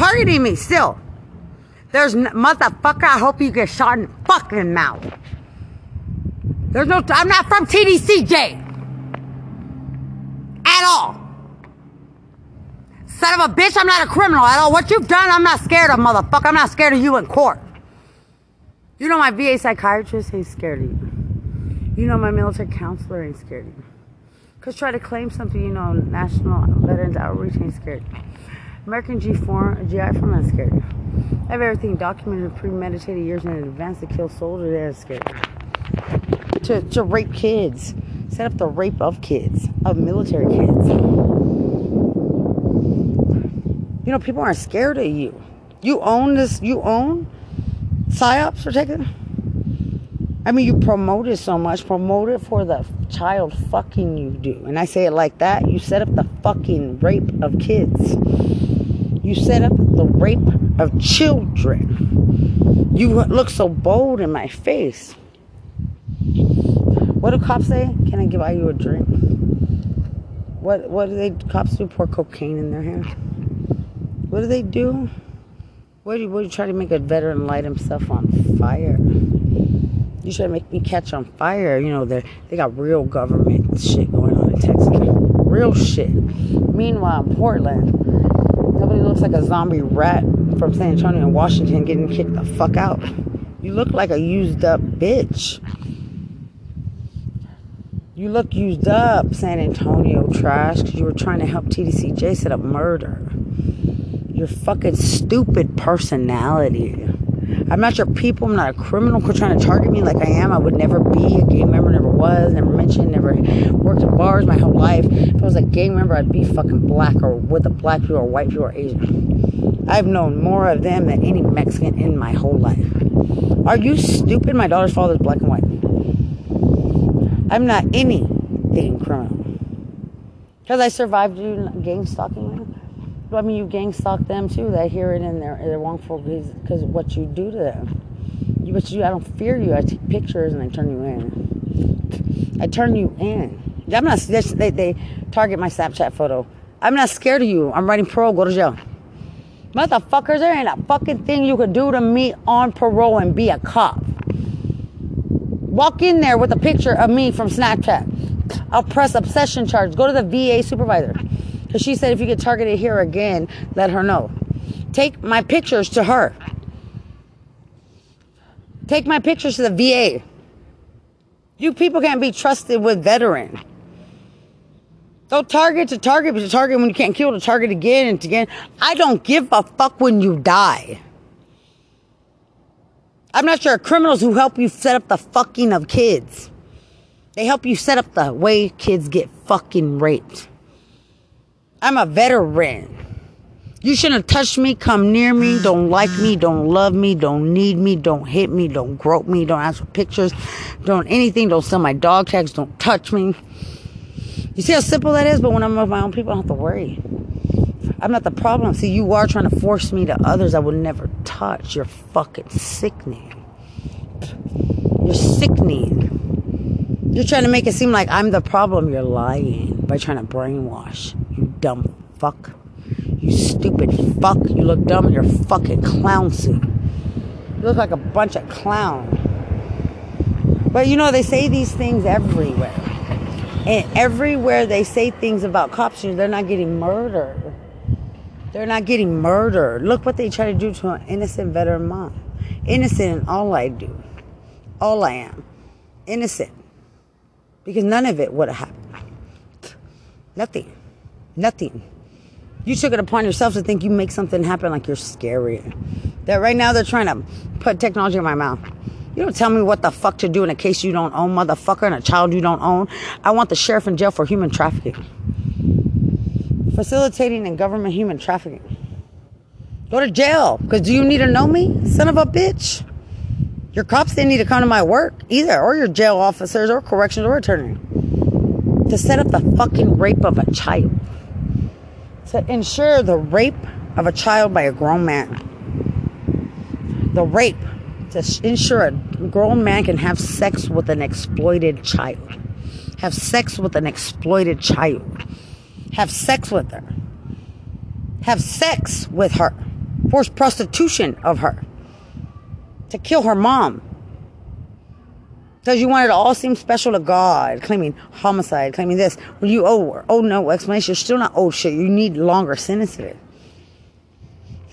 targeting me still. There's n- motherfucker. I hope you get shot in the fucking mouth. There's no. I'm not from TDCJ. At all. Son of a bitch, I'm not a criminal at all. What you've done, I'm not scared of, motherfucker. I'm not scared of you in court. You know my VA psychiatrist ain't scared of you. You know my military counselor ain't scared of you. Cause try to claim something, you know, National Veterans Outreach ain't scared. American G4, GI Forum ain't scared. I have everything documented, premeditated years in advance to kill soldiers. They're scared. To, to rape kids, set up the rape of kids, of military kids. You know, people aren't scared of you. You own this. You own psyops protected. I mean, you promote it so much. Promote it for the child fucking you do. And I say it like that. You set up the fucking rape of kids. You set up the rape of children. You look so bold in my face. What do cops say? Can I give you a drink? What what do they cops do? Pour cocaine in their hair. What do they do? What do you, what do you try to make a veteran light himself on fire? You try to make me catch on fire. You know, they they got real government shit going on in Texas. Real shit. Meanwhile, in Portland, nobody looks like a zombie rat from San Antonio and Washington getting kicked the fuck out. You look like a used up bitch. You look used up, San Antonio trash, because you were trying to help TDCJ set up murder. Your fucking stupid personality. I'm not your people. I'm not a criminal trying to target me like I am. I would never be a gang member. Never was. Never mentioned. Never worked in bars my whole life. If I was a gang member, I'd be fucking black or with a black people or white people or Asian. I've known more of them than any Mexican in my whole life. Are you stupid? My daughter's father's black and white. I'm not anything criminal. Because I survived gang stalking. I mean, you gang stalk them too. They hear it in their, their wrongful because what you do to them. You, but you, I don't fear you. I take pictures and I turn you in. I turn you in. I'm not. They, they target my Snapchat photo. I'm not scared of you. I'm writing parole. Go to jail. Motherfuckers, there ain't a fucking thing you could do to me on parole and be a cop. Walk in there with a picture of me from Snapchat. I'll press obsession charge. Go to the VA supervisor. Because she said if you get targeted here again, let her know. Take my pictures to her. Take my pictures to the VA. You people can't be trusted with veteran. Don't target to target, but to target when you can't kill, to target again and again. I don't give a fuck when you die. I'm not sure criminals who help you set up the fucking of kids. They help you set up the way kids get fucking raped. I'm a veteran. You shouldn't have touched me, come near me, don't like me, don't love me, don't need me, don't hit me, don't grope me, don't ask for pictures, don't anything, don't sell my dog tags, don't touch me. You see how simple that is? But when I'm with my own people, I don't have to worry. I'm not the problem. See, you are trying to force me to others I would never touch. You're fucking sickening. You're sickening. You're trying to make it seem like I'm the problem. You're lying by trying to brainwash. You dumb fuck. You stupid fuck. You look dumb in your fucking clown suit. You look like a bunch of clowns. But you know, they say these things everywhere. And everywhere they say things about cops, they're not getting murdered. They're not getting murdered. Look what they try to do to an innocent veteran mom. Innocent in all I do. All I am. Innocent. Because none of it would have happened. Nothing. Nothing. You took it upon yourself to think you make something happen like you're scary. That right now they're trying to put technology in my mouth. You don't tell me what the fuck to do in a case you don't own, motherfucker, and a child you don't own. I want the sheriff in jail for human trafficking. Facilitating in government human trafficking. Go to jail. Because do you need to know me, son of a bitch? Your cops didn't need to come to my work either, or your jail officers, or corrections, or attorney. To set up the fucking rape of a child. To ensure the rape of a child by a grown man. The rape to ensure a grown man can have sex with an exploited child. Have sex with an exploited child. Have sex with her. Have sex with her. forced prostitution of her, to kill her mom. Because you wanted to all seem special to God, claiming homicide, claiming this. When you owe, oh no explanation, you're still not owed shit. You need longer sentences.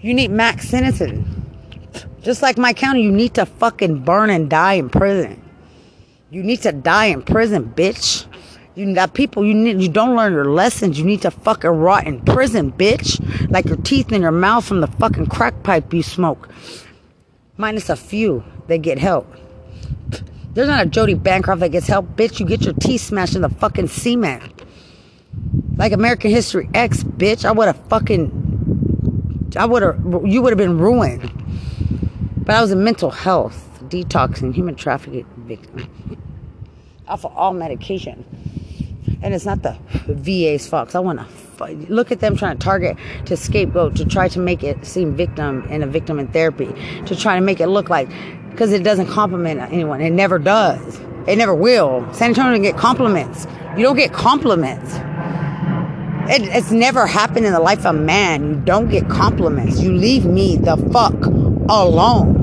You need max sentences. Just like my county, you need to fucking burn and die in prison. You need to die in prison, bitch. You got people you need you don't learn your lessons. You need to fucking rot in prison, bitch. Like your teeth in your mouth from the fucking crack pipe you smoke. Minus a few that get help. There's not a Jody Bancroft that gets help, bitch. You get your teeth smashed in the fucking cement. Like American History X, bitch. I would have fucking I would have you would have been ruined. But I was in mental health, detoxing, human trafficking victim. Off of all medication and it's not the VA's fault. I want to look at them trying to target to scapegoat to try to make it seem victim and a victim in therapy to try to make it look like because it doesn't compliment anyone. It never does. It never will. San Antonio doesn't get compliments. You don't get compliments. It, it's never happened in the life of man. You don't get compliments. You leave me the fuck alone.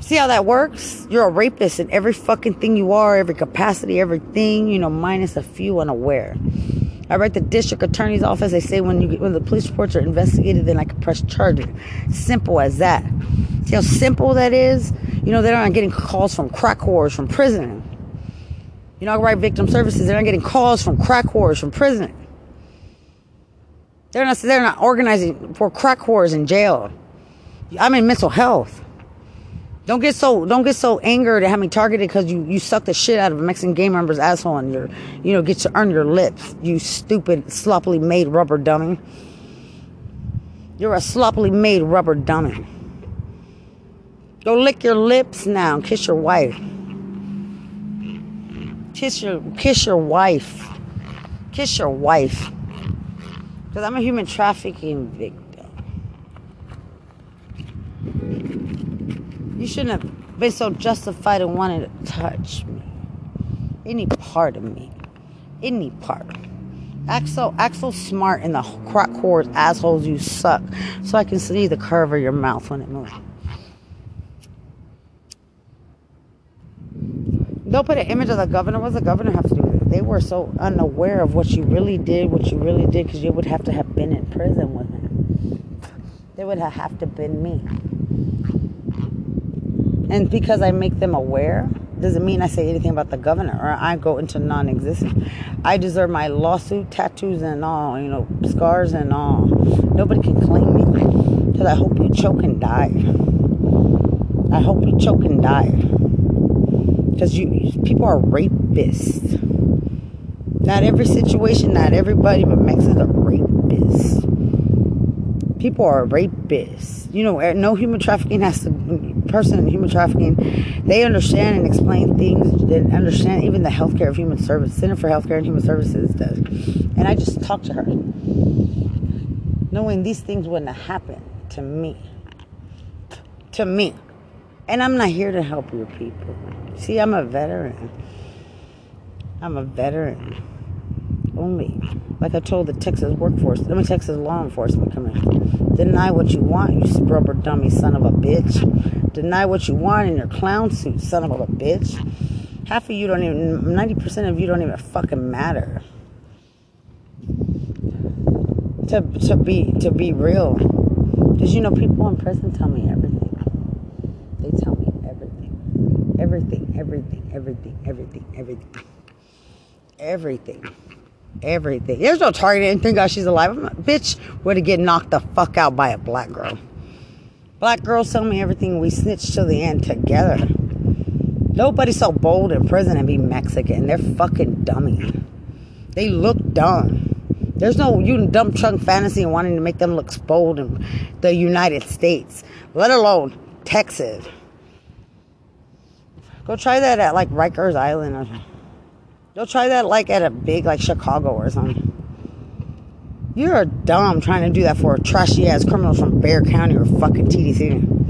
See how that works? You're a rapist in every fucking thing you are, every capacity, everything, you know, minus a few unaware. I write the district attorney's office. They say when you get, when the police reports are investigated, then I can press charges. Simple as that. See how simple that is? You know, they're not getting calls from crack whores from prison. You know, I write victim services. They're not getting calls from crack whores from prison. They're not. They're not organizing for crack whores in jail. I'm in mental health. Don't get so don't get so angered at having me targeted because you you suck the shit out of a Mexican gang member's asshole and you're you know get to earn your lips. You stupid sloppily made rubber dummy. You're a sloppily made rubber dummy. Go lick your lips now kiss your wife. Kiss your kiss your wife. Kiss your wife. Because I'm a human trafficking victim. You shouldn't have been so justified in wanting to touch me. Any part of me. Any part. Act so, act so smart in the crock whores assholes you suck so I can see the curve of your mouth when it moves. Put an image of the governor. What does the governor have to do? They were so unaware of what you really did, what you really did, because you would have to have been in prison with him. They would have, have to been me. And because I make them aware, doesn't mean I say anything about the governor or I go into non existence. I deserve my lawsuit, tattoos, and all, you know, scars and all. Nobody can claim me because I hope you choke and die. I hope you choke and die. Because you, people are rapists. Not every situation, not everybody, but Mexicans are rapists. People are rapists. You know, eh, no human trafficking has to person in human trafficking, they understand and explain things They understand even the healthcare of human service. Center for Healthcare and Human Services does. And I just talked to her, knowing these things wouldn't have happened to me. To me. And I'm not here to help your people. See, I'm a veteran. I'm a veteran. Only. Like I told the Texas workforce, I mean Texas law enforcement coming. Deny what you want, you rubber dummy son of a bitch. Deny what you want in your clown suit, son of a bitch. Half of you don't even, 90% of you don't even fucking matter. To, to be to be real. Because you know, people in prison tell me everything. They tell me everything. Everything, everything, everything, everything, everything. Everything. Everything. There's no target. and Thank God she's alive. Bitch would have get knocked the fuck out by a black girl. Black girls tell me everything. We snitch till the end together. Nobody's so bold in prison and be Mexican. They're fucking dummy. They look dumb. There's no you dumb chunk fantasy and wanting to make them look bold in the United States, let alone Texas. Go try that at like Rikers Island or Go try that like at a big like Chicago or something. You're dumb trying to do that for a trashy ass criminal from Bexar County or fucking TDC.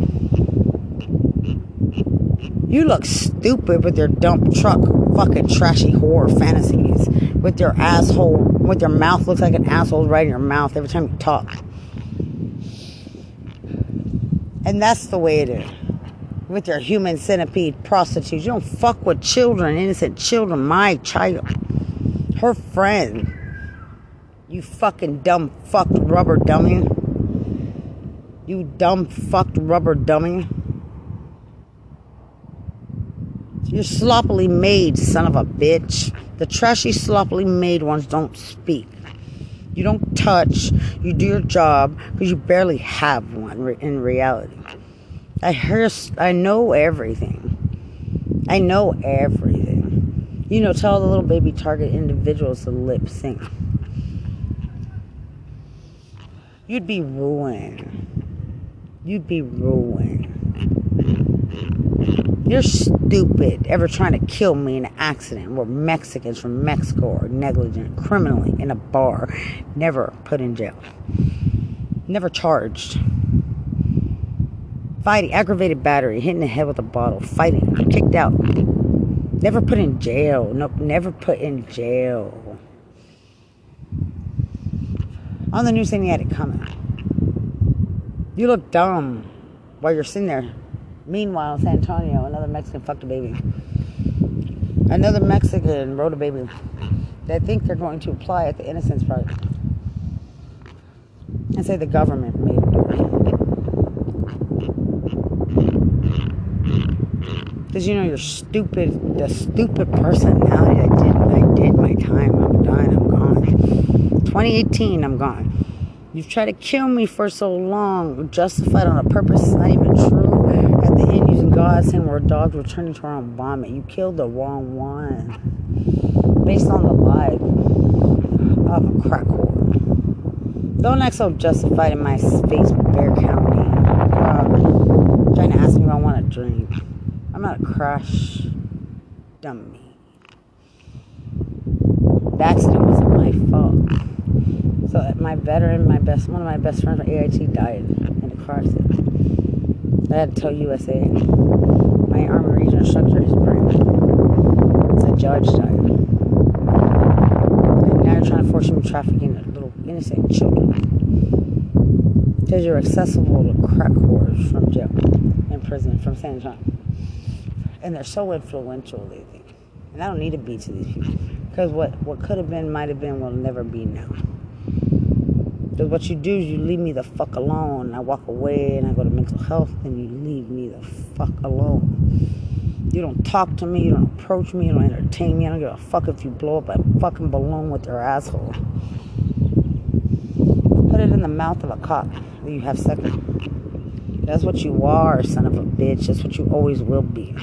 You look stupid with your dump truck fucking trashy horror fantasies. With your asshole, with your mouth looks like an asshole right in your mouth every time you talk. And that's the way it is. With your human centipede prostitutes. You don't fuck with children, innocent children. My child. Her friend. You fucking dumb fucked rubber dummy. You dumb fucked rubber dummy. You're sloppily made, son of a bitch. The trashy, sloppily made ones don't speak. You don't touch. You do your job because you barely have one in reality. I hear, I know everything. I know everything. You know, tell the little baby target individuals to lip sync. You'd be ruined. You'd be ruined. You're stupid ever trying to kill me in an accident where Mexicans from Mexico are negligent criminally in a bar, never put in jail, never charged. Fighting, aggravated battery, hitting the head with a bottle, fighting, kicked out, never put in jail. Nope, never put in jail. On the news saying he had it coming. You look dumb while you're sitting there Meanwhile, San Antonio, another Mexican fucked a baby. Another Mexican wrote a baby. They think they're going to apply at the Innocence Project and say the government made it. Because you know you're stupid, the stupid personality. I did, I did my time. I'm done. I'm gone. 2018, I'm gone. You've tried to kill me for so long, justified on a purpose. It's not even true. God saying we're dogs returning to our own vomit. You killed the wrong one. Based on the life of a crack whore. Don't act so justified in my space, Bexar County. God, trying to ask me if I want a drink. I'm not a crash dummy. The accident wasn't my fault. So my veteran, my best, one of my best friends from AIT died in a car accident. I had to tell USA. My Army Region instructor is it's a judge died. And now you're trying to force him trafficking little innocent children. Because you're accessible to crack whores from jail and prison from San Antonio. And they're so influential, they think. And I don't need to be to these people. Because what, what could have been, might have been, will never be now. Because what you do is you leave me the fuck alone. And I walk away and I go to mental health and you leave me the fuck alone. You don't talk to me, you don't approach me, you don't entertain me. I don't give a fuck if you blow up a fucking balloon with your asshole. Put it in the mouth of a cop that you have second. That's what you are, son of a bitch. That's what you always will be.